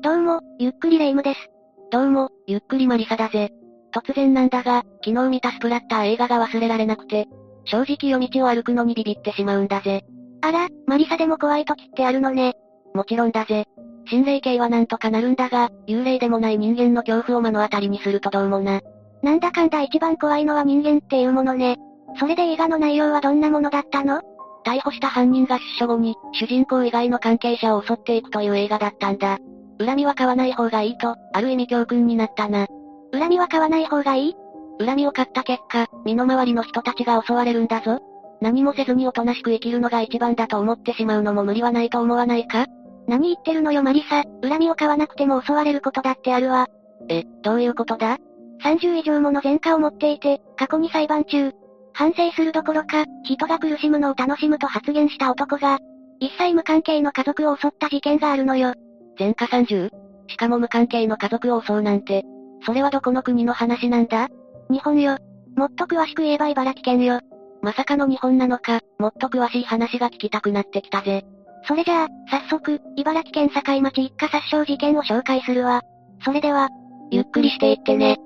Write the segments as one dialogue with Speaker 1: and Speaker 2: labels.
Speaker 1: どうも、ゆっくりレ夢ムです。
Speaker 2: どうも、ゆっくりマリサだぜ。突然なんだが、昨日見たスプラッター映画が忘れられなくて、正直夜道を歩くのにビビってしまうんだぜ。
Speaker 1: あら、マリサでも怖い時ってあるのね。
Speaker 2: もちろんだぜ。心霊系はなんとかなるんだが、幽霊でもない人間の恐怖を目の当たりにするとどうもな。
Speaker 1: なんだかんだ一番怖いのは人間っていうものね。それで映画の内容はどんなものだったの？
Speaker 2: 逮捕した犯人が出所後に、主人公以外の関係者を襲っていくという映画だったんだ。恨みは買わない方がいいと、ある意味教訓になったな。
Speaker 1: 恨みは買わない方がいい？
Speaker 2: 恨みを買った結果、身の回りの人たちが襲われるんだぞ。何もせずにおとなしく生きるのが一番だと思ってしまうのも無理はないと思わないか？
Speaker 1: 何言ってるのよマリサ、恨みを買わなくても襲われることだってあるわ。
Speaker 2: え、どういうことだ
Speaker 1: ?30 以上もの前科を持っていて、過去に裁判中、反省するどころか、人が苦しむのを楽しむと発言した男が、一切無関係の家族を襲った事件があるのよ。
Speaker 2: 前科 30? しかも無関係の家族を襲うなんて。それはどこの国の話なんだ？
Speaker 1: 日本よ。もっと詳しく言えば茨城県よ。
Speaker 2: まさかの日本なのか、もっと詳しい話が聞きたくなってきたぜ。
Speaker 1: それじゃあ、早速、茨城県境町一家殺傷事件を紹介するわ。それでは、
Speaker 2: ゆっくりしていってね。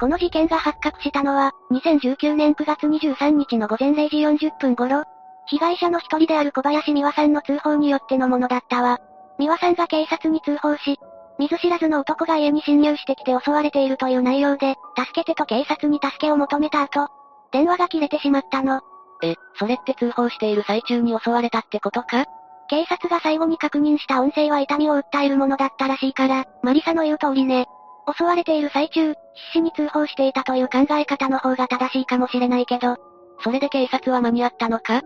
Speaker 1: この事件が発覚したのは、2019年9月23日の午前0時40分頃。被害者の一人である小林美和さんの通報によってのものだったわ。美和さんが警察に通報し、見ず知らずの男が家に侵入してきて襲われているという内容で、助けてと警察に助けを求めた後、電話が切れてしまったの。
Speaker 2: え、それって通報している最中に襲われたってことか？
Speaker 1: 警察が最後に確認した音声は痛みを訴えるものだったらしいから、マリサの言う通りね。襲われている最中、必死に通報していたという考え方の方が正しいかもしれないけど、
Speaker 2: それで警察は間に合ったのか？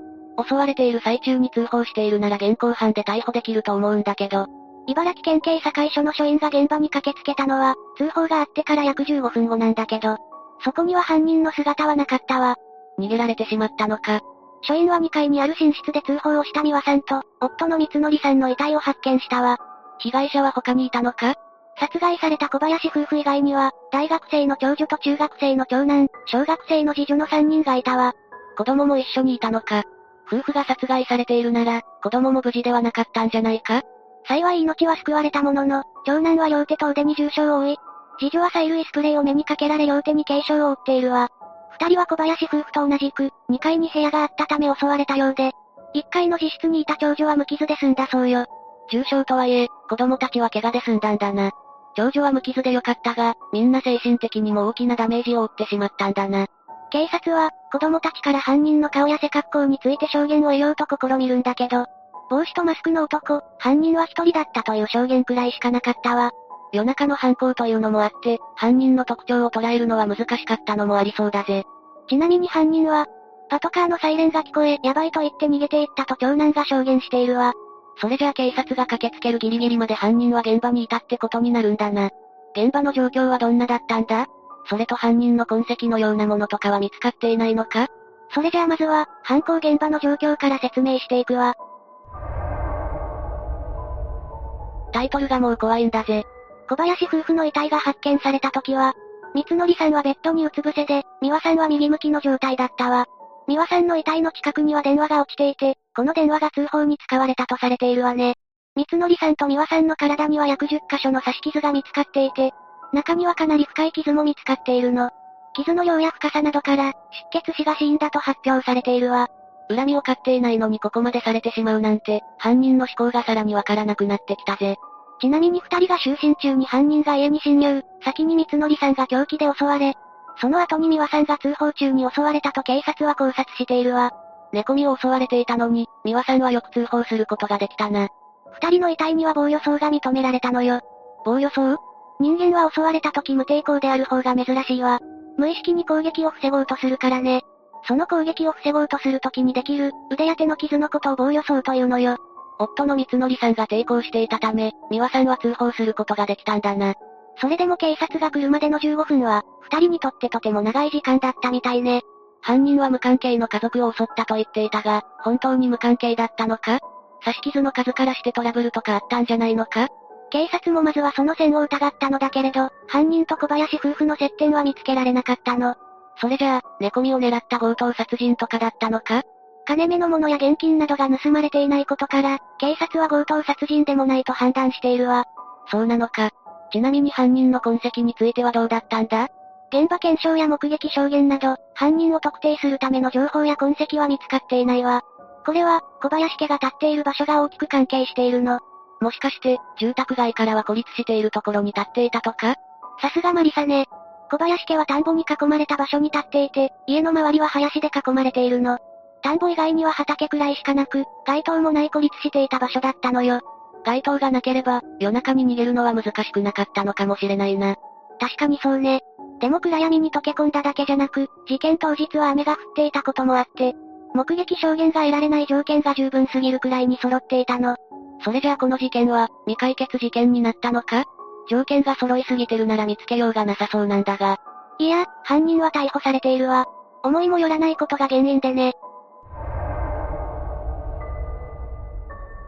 Speaker 2: 襲われている最中に通報しているなら現行犯で逮捕できると思うんだけど。
Speaker 1: 茨城県警堺署の署員が現場に駆けつけたのは、通報があってから約15分後なんだけど、そこには犯人の姿はなかったわ。
Speaker 2: 逃げられてしまったのか。
Speaker 1: 署員は2階にある寝室で通報をした美和さんと、夫の光則さんの遺体を発見したわ。
Speaker 2: 被害者は他にいたのか？
Speaker 1: 殺害された小林夫婦以外には、大学生の長女と中学生の長男、小学生の次女の3人がいたわ。
Speaker 2: 子供も一緒にいたのか？夫婦が殺害されているなら、子供も無事ではなかったんじゃないか？
Speaker 1: 幸い命は救われたものの、長男は両手と腕に重傷を負い、次女は催涙スプレーを目にかけられ両手に軽傷を負っているわ。二人は小林夫婦と同じく、2階に部屋があったため襲われたようで、1階の自室にいた長女は無傷で済んだそうよ。
Speaker 2: 重傷とはいえ、子供たちは怪我で済んだんだな。長女は無傷でよかったが、みんな精神的にも大きなダメージを負ってしまったんだな。
Speaker 1: 警察は、子供たちから犯人の顔や背格好について証言を得ようと試みるんだけど、帽子とマスクの男、犯人は一人だったという証言くらいしかなかったわ。
Speaker 2: 夜中の犯行というのもあって、犯人の特徴を捉えるのは難しかったのもありそうだぜ。
Speaker 1: ちなみに犯人は、パトカーのサイレンが聞こえ、やばいと言って逃げていったと長男が証言しているわ。
Speaker 2: それじゃあ警察が駆けつけるギリギリまで犯人は現場にいたってことになるんだな。現場の状況はどんなだったんだ？それと犯人の痕跡のようなものとかは見つかっていないのか？
Speaker 1: それじゃあまずは、犯行現場の状況から説明していくわ。
Speaker 2: タイトルがもう怖いんだぜ。
Speaker 1: 小林夫婦の遺体が発見された時は、三則さんはベッドにうつ伏せで、美和さんは右向きの状態だったわ。美和さんの遺体の近くには電話が落ちていて、この電話が通報に使われたとされているわね。三則さんと美和さんの体には約10箇所の刺し傷が見つかっていて、中にはかなり深い傷も見つかっているの。傷の量や深さなどから、出血死が死因だと発表されているわ。
Speaker 2: 恨みを買っていないのにここまでされてしまうなんて、犯人の思考がさらにわからなくなってきたぜ。
Speaker 1: ちなみに二人が就寝中に犯人が家に侵入、先に三則さんが凶器で襲われ、その後に美和さんが通報中に襲われたと警察は考察しているわ。
Speaker 2: 寝込みを襲われていたのに、美和さんはよく通報することができたな。
Speaker 1: 二人の遺体には防御層が認められたのよ。
Speaker 2: 防御層
Speaker 1: 人間は襲われた時無抵抗である方が珍しいわ。無意識に攻撃を防ごうとするからね。その攻撃を防ごうとする時にできる、腕や手の傷のことを防御層というのよ。
Speaker 2: 夫の三則さんが抵抗していたため、美和さんは通報することができたんだな。
Speaker 1: それでも警察が来るまでの15分は、二人にとってとても長い時間だったみたいね。
Speaker 2: 犯人は無関係の家族を襲ったと言っていたが、本当に無関係だったのか？刺し傷の数からしてトラブルとかあったんじゃないのか？
Speaker 1: 警察もまずはその線を疑ったのだけれど、犯人と小林夫婦の接点は見つけられなかったの。
Speaker 2: それじゃあ、寝込みを狙った強盗殺人とかだったのか？
Speaker 1: 金目のものや現金などが盗まれていないことから、警察は強盗殺人でもないと判断しているわ。
Speaker 2: そうなのか。ちなみに犯人の痕跡についてはどうだったんだ？
Speaker 1: 現場検証や目撃証言など、犯人を特定するための情報や痕跡は見つかっていないわ。これは、小林家が立っている場所が大きく関係しているの。
Speaker 2: もしかして、住宅街からは孤立しているところに立っていたとか？
Speaker 1: さすがマリサね。小林家は田んぼに囲まれた場所に立っていて、家の周りは林で囲まれているの。田んぼ以外には畑くらいしかなく、街灯もない孤立していた場所だったのよ。
Speaker 2: 街灯がなければ、夜中に逃げるのは難しくなかったのかもしれないな。
Speaker 1: 確かにそうね。でも暗闇に溶け込んだだけじゃなく、事件当日は雨が降っていたこともあって、目撃証言が得られない条件が十分すぎるくらいに揃っていたの。
Speaker 2: それじゃあこの事件は、未解決事件になったのか？条件が揃いすぎてるなら見つけようがなさそうなんだが。
Speaker 1: いや、犯人は逮捕されているわ。思いもよらないことが原因でね。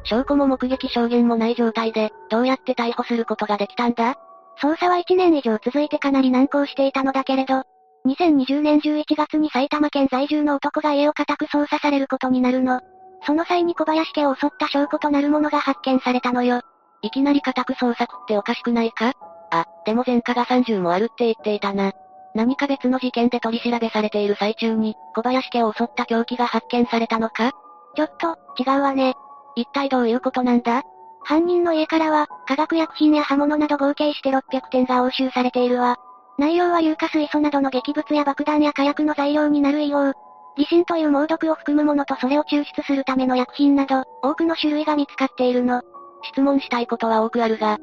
Speaker 2: 証拠も目撃証言もない状態で、どうやって逮捕することができたんだ？
Speaker 1: 捜査は1年以上続いてかなり難航していたのだけれど、2020年11月に埼玉県在住の男が家を家宅捜査されることになるの。その際に小林家を襲った証拠となるものが発見されたのよ。
Speaker 2: いきなり家宅捜索っておかしくないか？あ、でも前科が30もあるって言っていたな。何か別の事件で取り調べされている最中に、小林家を襲った凶器が発見されたのか？
Speaker 1: ちょっと、違うわね。
Speaker 2: 一体どういうことなんだ？
Speaker 1: 犯人の家からは、化学薬品や刃物など合計して600点が押収されているわ。内容は硫化水素などの劇物や爆弾や火薬の材料になる硫黄。リシンという猛毒を含むものとそれを抽出するための薬品など、多くの種類が見つかっているの。
Speaker 2: 質問したいことは多くあるが、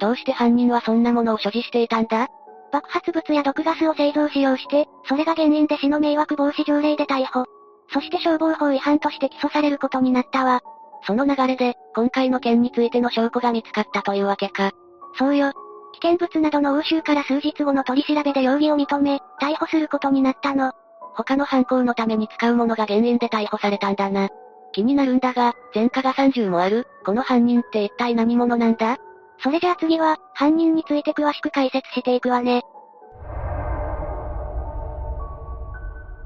Speaker 2: どうして犯人はそんなものを所持していたんだ？
Speaker 1: 爆発物や毒ガスを製造使用して、それが原因で死の迷惑防止条例で逮捕。そして消防法違反として起訴されることになったわ。
Speaker 2: その流れで、今回の件についての証拠が見つかったというわけか。
Speaker 1: そうよ。危険物などの押収から数日後の取り調べで容疑を認め、逮捕することになったの。
Speaker 2: 他の犯行のために使うものが原因で逮捕されたんだな。気になるんだが、前科が30もある、この犯人って一体何者なんだ？
Speaker 1: それじゃあ次は、犯人について詳しく解説していくわね。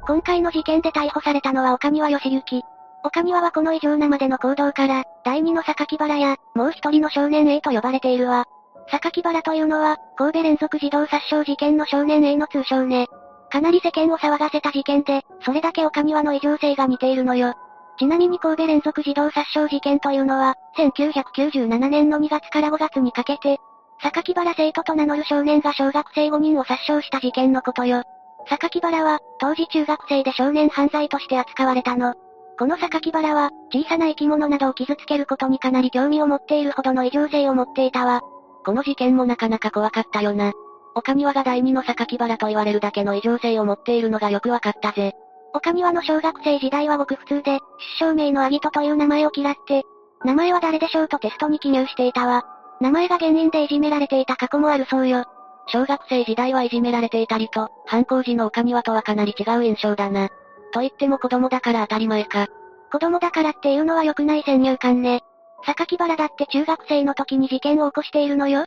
Speaker 1: 今回の事件で逮捕されたのは岡庭義行。岡庭はこの異常なまでの行動から、第二の榊原や、もう一人の少年 A と呼ばれているわ。榊原というのは、神戸連続児童殺傷事件の少年 A の通称ね。かなり世間を騒がせた事件で、それだけ岡庭の異常性が似ているのよ。ちなみに神戸連続児童殺傷事件というのは、1997年の2月から5月にかけて、榊原生徒と名乗る少年が小学生5人を殺傷した事件のことよ。榊原は、当時中学生で少年犯罪として扱われたの。この榊原は、小さな生き物などを傷つけることにかなり興味を持っているほどの異常性を持っていたわ。
Speaker 2: この事件もなかなか怖かったよな。岡庭が第二の榊原と言われるだけの異常性を持っているのがよくわかったぜ。
Speaker 1: 岡庭の小学生時代はごく普通で、出生名のアギトという名前を嫌って、名前は誰でしょうとテストに記入していたわ。名前が原因でいじめられていた過去もあるそうよ。
Speaker 2: 小学生時代はいじめられていたりと、犯行時の岡庭とはかなり違う印象だな。と言っても子供だから当たり前か。
Speaker 1: 子供だからっていうのは良くない先入観ね。榊原だって中学生の時に事件を起こしているのよ。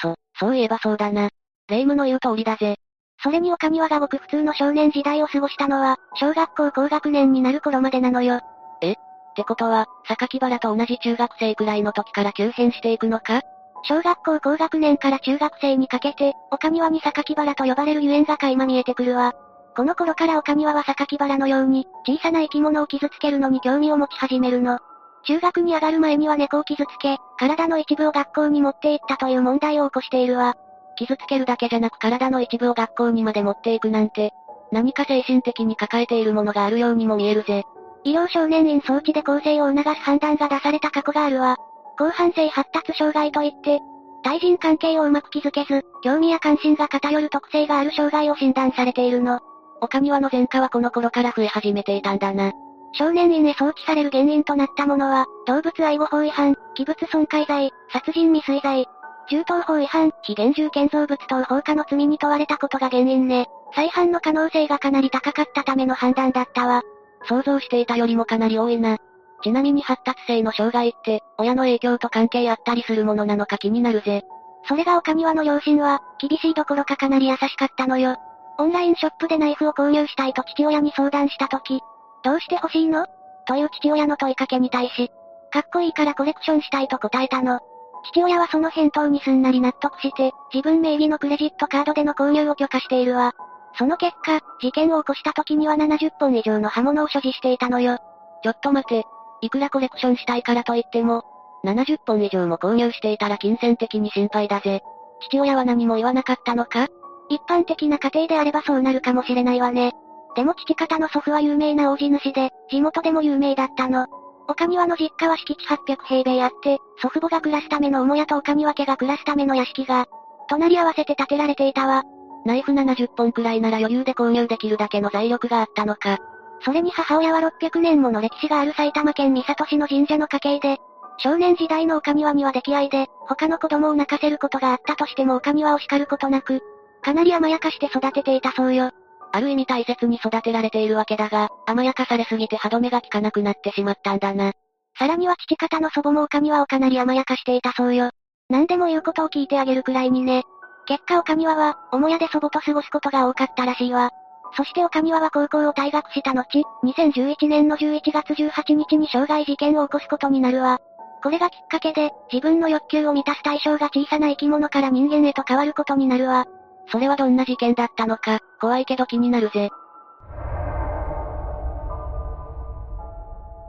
Speaker 2: そ、そういえばそうだな。霊夢の言う通りだぜ。
Speaker 1: それに岡庭がごく普通の少年時代を過ごしたのは、小学校高学年になる頃までなのよ。
Speaker 2: え？ってことは、榊原と同じ中学生くらいの時から急変していくのか？
Speaker 1: 小学校高学年から中学生にかけて、岡庭に榊原と呼ばれるゆえんが垣間見えてくるわ。この頃から岡庭は榊原のように、小さな生き物を傷つけるのに興味を持ち始めるの。中学に上がる前には猫を傷つけ、体の一部を学校に持って行ったという問題を起こしているわ。
Speaker 2: 傷つけるだけじゃなく体の一部を学校にまで持っていくなんて、何か精神的に抱えているものがあるようにも見えるぜ。
Speaker 1: 医療少年院装置で構成を促す判断が出された過去があるわ。広範性発達障害といって、対人関係をうまく築けず、興味や関心が偏る特性がある障害を診断されているの。
Speaker 2: 岡庭の前科はこの頃から増え始めていたんだな。
Speaker 1: 少年院へ送致される原因となったものは、動物愛護法違反、器物損壊罪、殺人未遂罪、銃刀法違反、非現住建造物等放火の罪に問われたことが原因ね。再犯の可能性がかなり高かったための判断だったわ。
Speaker 2: 想像していたよりもかなり多いな。ちなみに発達性の障害って、親の影響と関係あったりするものなのか気になるぜ。
Speaker 1: それが岡庭の両親は、厳しいどころかかなり優しかったのよ。オンラインショップでナイフを購入したいと父親に相談した時、どうして欲しいの？という父親の問いかけに対し、かっこいいからコレクションしたいと答えたの。父親はその返答にすんなり納得して、自分名義のクレジットカードでの購入を許可しているわ。その結果、事件を起こした時には70本以上の刃物を所持していたのよ。
Speaker 2: ちょっと待て。いくらコレクションしたいからといっても、70本以上も購入していたら金銭的に心配だぜ。父親は何も言わなかったのか？
Speaker 1: 一般的な家庭であればそうなるかもしれないわね。でも父方の祖父は有名な大地主で、地元でも有名だったの。岡庭の実家は敷地800平米あって、祖父母が暮らすための母屋と岡庭家が暮らすための屋敷が、隣り合わせて建てられていたわ。
Speaker 2: ナイフ70本くらいなら余裕で購入できるだけの財力があったのか。
Speaker 1: それに母親は600年もの歴史がある埼玉県三郷市の神社の家系で、少年時代の岡庭には溺愛で、他の子供を泣かせることがあったとしても岡庭を叱ることなく、かなり甘やかして育てていたそうよ。
Speaker 2: ある意味大切に育てられているわけだが、甘やかされすぎて歯止めが効かなくなってしまったんだな。
Speaker 1: さらには父方の祖母も岡庭をかなり甘やかしていたそうよ。何でも言うことを聞いてあげるくらいにね。結果岡庭は、母屋で祖母と過ごすことが多かったらしいわ。そして岡庭は高校を退学した後、2011年の11月18日に傷害事件を起こすことになるわ。これがきっかけで、自分の欲求を満たす対象が小さな生き物から人間へと変わることになるわ。
Speaker 2: それはどんな事件だったのか、怖いけど気になるぜ。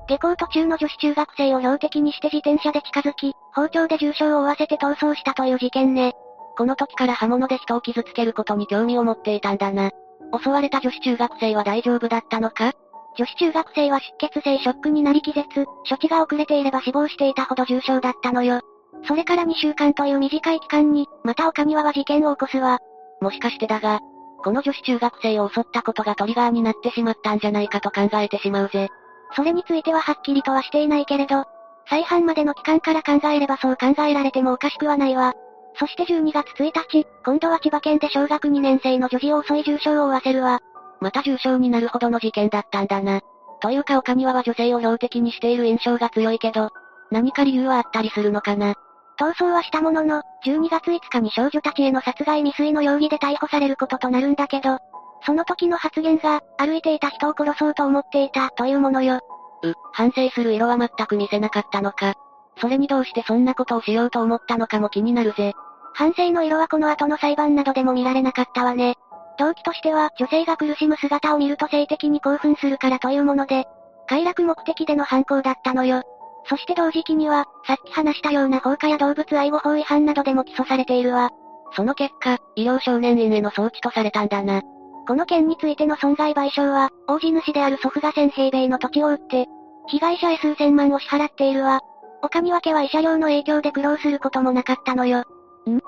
Speaker 1: 下校途中の女子中学生を標的にして自転車で近づき、包丁で重傷を負わせて逃走したという事件ね。
Speaker 2: この時から刃物で人を傷つけることに興味を持っていたんだな。襲われた女子中学生は大丈夫だったのか？
Speaker 1: 女子中学生は出血性ショックになり気絶、処置が遅れていれば死亡していたほど重傷だったのよ。それから2週間という短い期間に、また岡庭は事件を起こすわ。
Speaker 2: もしかしてだが、この女子中学生を襲ったことがトリガーになってしまったんじゃないかと考えてしまうぜ。
Speaker 1: それについてははっきりとはしていないけれど、再犯までの期間から考えればそう考えられてもおかしくはないわ。そして12月1日、今度は千葉県で小学2年生の女児を襲い重傷を負わせるわ。
Speaker 2: また重傷になるほどの事件だったんだな。というか岡庭は女性を標的にしている印象が強いけど、何か理由はあったりするのかな。
Speaker 1: 逃走はしたものの、12月5日に少女たちへの殺害未遂の容疑で逮捕されることとなるんだけど、その時の発言が、歩いていた人を殺そうと思っていたというものよ。
Speaker 2: う、反省する色は全く見せなかったのか。それにどうしてそんなことをしようと思ったのかも気になるぜ。
Speaker 1: 反省の色はこの後の裁判などでも見られなかったわね。動機としては、女性が苦しむ姿を見ると性的に興奮するからというもので、快楽目的での犯行だったのよ。そして同時期には、さっき話したような放火や動物愛護法違反などでも起訴されているわ。
Speaker 2: その結果、医療少年院への送致とされたんだな。
Speaker 1: この件についての損害賠償は、大地主である祖父が1000平米の土地を売って、被害者へ数千万を支払っているわ。他に分けは慰謝料の影響で苦労することもなかったのよ。ん？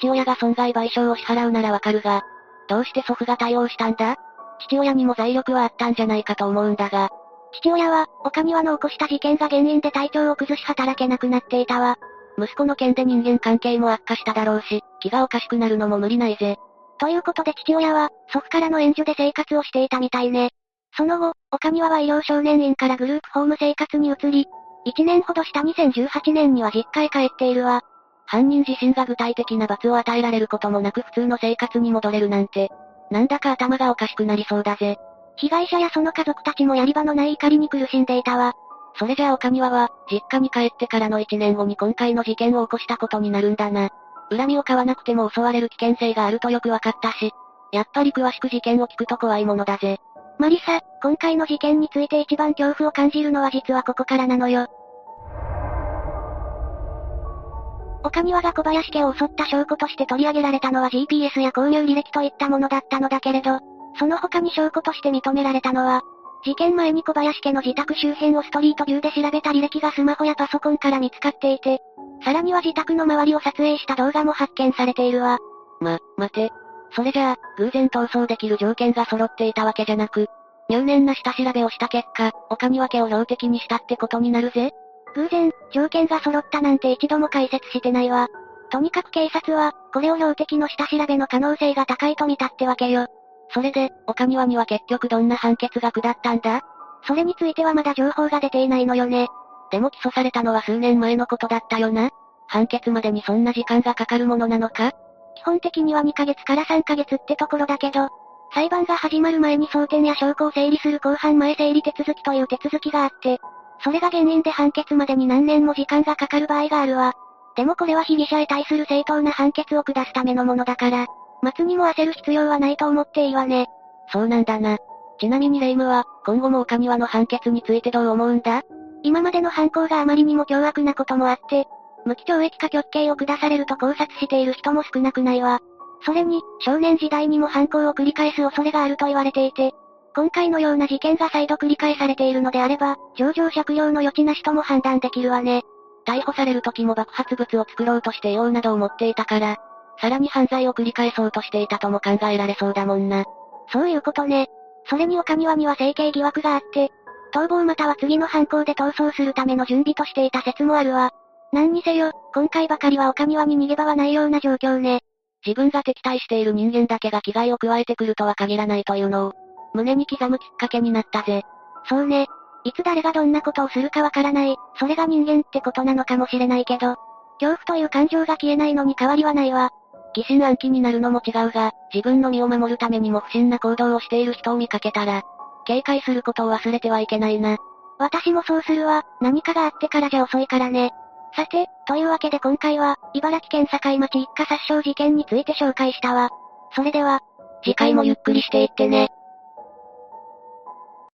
Speaker 2: 父親が損害賠償を支払うならわかるが、どうして祖父が対応したんだ？父親にも財力はあったんじゃないかと思うんだが。
Speaker 1: 父親は、岡庭の起こした事件が原因で体調を崩し働けなくなっていたわ。
Speaker 2: 息子の件で人間関係も悪化しただろうし、気がおかしくなるのも無理ないぜ。
Speaker 1: ということで父親は、祖父からの援助で生活をしていたみたいね。その後、岡庭は医療少年院からグループホーム生活に移り、1年ほどした2018年には実家へ帰っているわ。
Speaker 2: 犯人自身が具体的な罰を与えられることもなく普通の生活に戻れるなんて、なんだか頭がおかしくなりそうだぜ。
Speaker 1: 被害者やその家族たちもやり場のない怒りに苦しんでいたわ。
Speaker 2: それじゃあ岡庭は、実家に帰ってからの1年後に今回の事件を起こしたことになるんだな。恨みを買わなくても襲われる危険性があるとよくわかったし、やっぱり詳しく事件を聞くと怖いものだぜ。
Speaker 1: マリサ、今回の事件について一番恐怖を感じるのは実はここからなのよ。岡庭が小林家を襲った証拠として取り上げられたのは GPS や購入履歴といったものだったのだけれど、その他に証拠として認められたのは、事件前に小林家の自宅周辺をストリートビューで調べた履歴がスマホやパソコンから見つかっていて、さらには自宅の周りを撮影した動画も発見されているわ。
Speaker 2: ま、待て。それじゃあ、偶然逃走できる条件が揃っていたわけじゃなく、入念な下調べをした結果、岡庭家を標的にしたってことになるぜ。
Speaker 1: 偶然、条件が揃ったなんて一度も解説してないわ。とにかく警察は、これを標的の下調べの可能性が高いと見たってわけよ。
Speaker 2: それで、岡庭には結局どんな判決が下ったんだ？
Speaker 1: それについてはまだ情報が出ていないのよね。
Speaker 2: でも起訴されたのは数年前のことだったよな？判決までにそんな時間がかかるものなのか？
Speaker 1: 基本的には2ヶ月から3ヶ月ってところだけど、裁判が始まる前に争点や証拠を整理する公判前整理手続きという手続きがあって、それが原因で判決までに何年も時間がかかる場合があるわ。でもこれは被疑者へ対する正当な判決を下すためのものだから、待つにも焦る必要はないと思っていいわね。
Speaker 2: そうなんだな。ちなみにレイムは、今後も岡庭の判決についてどう思うんだ？
Speaker 1: 今までの犯行があまりにも凶悪なこともあって、無期懲役か極刑を下されると考察している人も少なくないわ。それに、少年時代にも犯行を繰り返す恐れがあると言われていて、今回のような事件が再度繰り返されているのであれば、上場借用の余地なしとも判断できるわね。
Speaker 2: 逮捕される時も爆発物を作ろうとして用などを持っていたから、さらに犯罪を繰り返そうとしていたとも考えられそうだもんな。
Speaker 1: そういうことね。それに岡庭には整形疑惑があって、逃亡または次の犯行で逃走するための準備としていた説もあるわ。何にせよ、今回ばかりは岡庭に逃げ場はないような状況ね。
Speaker 2: 自分が敵対している人間だけが危害を加えてくるとは限らないというのを、胸に刻むきっかけになったぜ。
Speaker 1: そうね。いつ誰がどんなことをするかわからない、それが人間ってことなのかもしれないけど、恐怖という感情が消えないのに変わりはないわ。
Speaker 2: 疑心暗鬼になるのも違うが、自分の身を守るためにも不審な行動をしている人を見かけたら、警戒することを忘れてはいけないな。
Speaker 1: 私もそうするわ、何かがあってからじゃ遅いからね。さて、というわけで今回は、茨城県境町一家殺傷事件について紹介したわ。それでは、
Speaker 2: 次回もゆっくりしていってね。